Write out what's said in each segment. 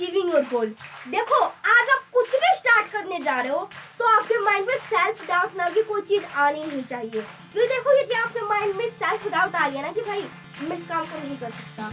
Achieving your goal देखो, आज आप कुछ भी स्टार्ट करने जा रहे हो तो आपके माइंड में सेल्फ डाउट ना की कोई चीज़ आनी नहीं चाहिए। क्योंकि देखो, यदि आपके माइंड में सेल्फ डाउट आ गया ना कि भाई, मैं इस काम को नहीं कर सकता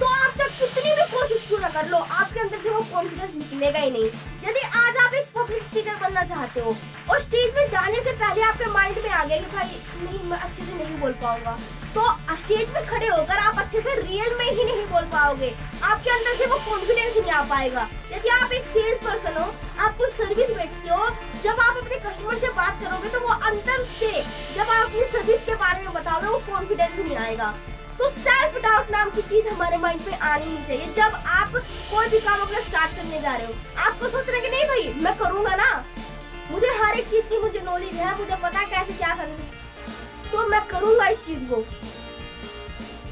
तो आप जब कितनी भी कोशिश क्यों ना कर लो, आपके अंदर से वो कॉन्फिडेंस निकलेगा ही नहीं। यदि आज आप एक पब्लिक स्पीकर बनना चाहते हो। और स्टेज में जाने से पहले आपके माइंड में आ गया कि भाई, नहीं, मैं अच्छे से नहीं बोल पाऊँगा। तो स्टेज में खड़े होकर आप अच्छे से रियल में ही नहीं बोल पाओगे। आपके अंदर से वो कॉन्फिडेंस नहीं आ पाएगा। यदि आप एक सेल्स पर्सन हो, आप कुछ सर्विस बेचते हो, जब आप अपने कस्टमर से बात करोगे तो वो अंदर से, जब आप अपनी सर्विस के बारे में बताओगे, वो कॉन्फिडेंस नहीं आएगा। तो सेल्फ डाउट नाम की चीज़ हमारे माइंड पे आनी ही चाहिए। जब आप कोई भी काम अपना स्टार्ट करने जा रहे हो, आपको सोच रहे कि नहीं भाई, मैं करूँगा ना? मुझे हर एक चीज़ की मुझे नॉलेज है, मुझे पता है कैसे क्या करना तो मैं करूँगा इस चीज़ को।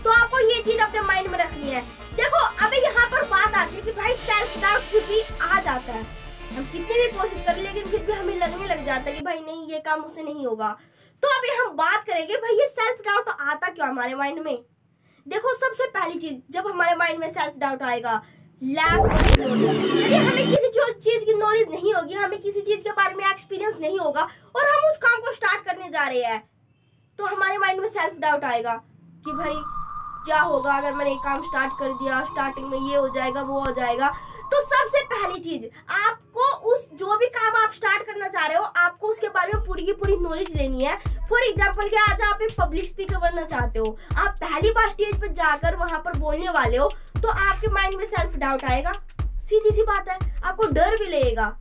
तो आपको ये चीज़ अपने माइंड में रखनी है। देखो, अभी यहाँ पर बात आती है कि भाई सेल्फ डाउट फिर भी आ जाता है। हम कितनी भी कोशिश करें, लेकिन फिर भी हमें लगने लग जाता है कि भाई नहीं, ये काम मुझसे नहीं होगा। तो अभी हम बात करेंगे, भाई ये सेल्फ डाउट आता क्यों हमारे माइंड में? देखो, सबसे पहली चीज़, जब हमारे माइंड में सेल्फ डाउट आएगा लैक यदि हमें किसी चीज़ की नॉलेज नहीं होगी हमें किसी चीज़ के बारे में नहीं होगा और हम उस काम को स्टार्ट करने जा रहे हैं। तो हमारे माइंड में सेल्फ डाउट आएगा कि भाई, क्या होगा? अगर मैंने एक काम स्टार्ट कर दिया स्टार्टिंग में ये हो जाएगा, वो हो जाएगा। तो सबसे पहली चीज़, आपको उस, जो भी काम आप स्टार्ट करना चाह रहे हो, आपको उसके बारे में पूरी की पूरी नॉलेज लेनी है। फॉर एग्ज़ाम्पल क्या आज आप एक पब्लिक स्पीकर बनना चाहते हो। आप पहली बार स्टेज पर जाकर वहाँ पर बोलने वाले हो तो आपके माइंड में सेल्फ डाउट आएगा। सीधी सी बात है, आपको डर भी लगेगा।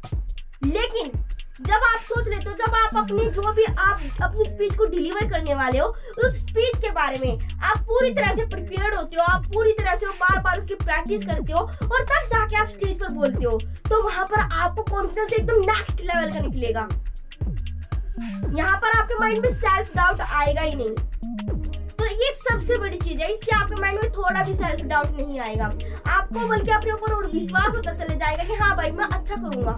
लेकिन जब आप सोच लेते हो जब आप अपनी जो भी आप अपनी स्पीच को डिलीवर करने वाले हो, उस स्पीच के बारे में आप पूरी तरह से प्रिपेयर्ड होते हो, आप पूरी तरह से बार बार उसकी प्रैक्टिस करते हो और तब जाके आप स्टेज पर बोलते हो तो वहाँ पर आपको कॉन्फिडेंस एकदम नेक्स्ट लेवल का निकलेगा। यहाँ पर आपके माइंड में सेल्फ डाउट आएगा ही नहीं। तो ये सबसे बड़ी चीज़ है, इससे आपके माइंड में थोड़ा भी सेल्फ डाउट नहीं आएगा। आपको बल्कि अपने ऊपर और विश्वास होता चले जाएगा कि हाँ भाई, मैं अच्छा करूँगा।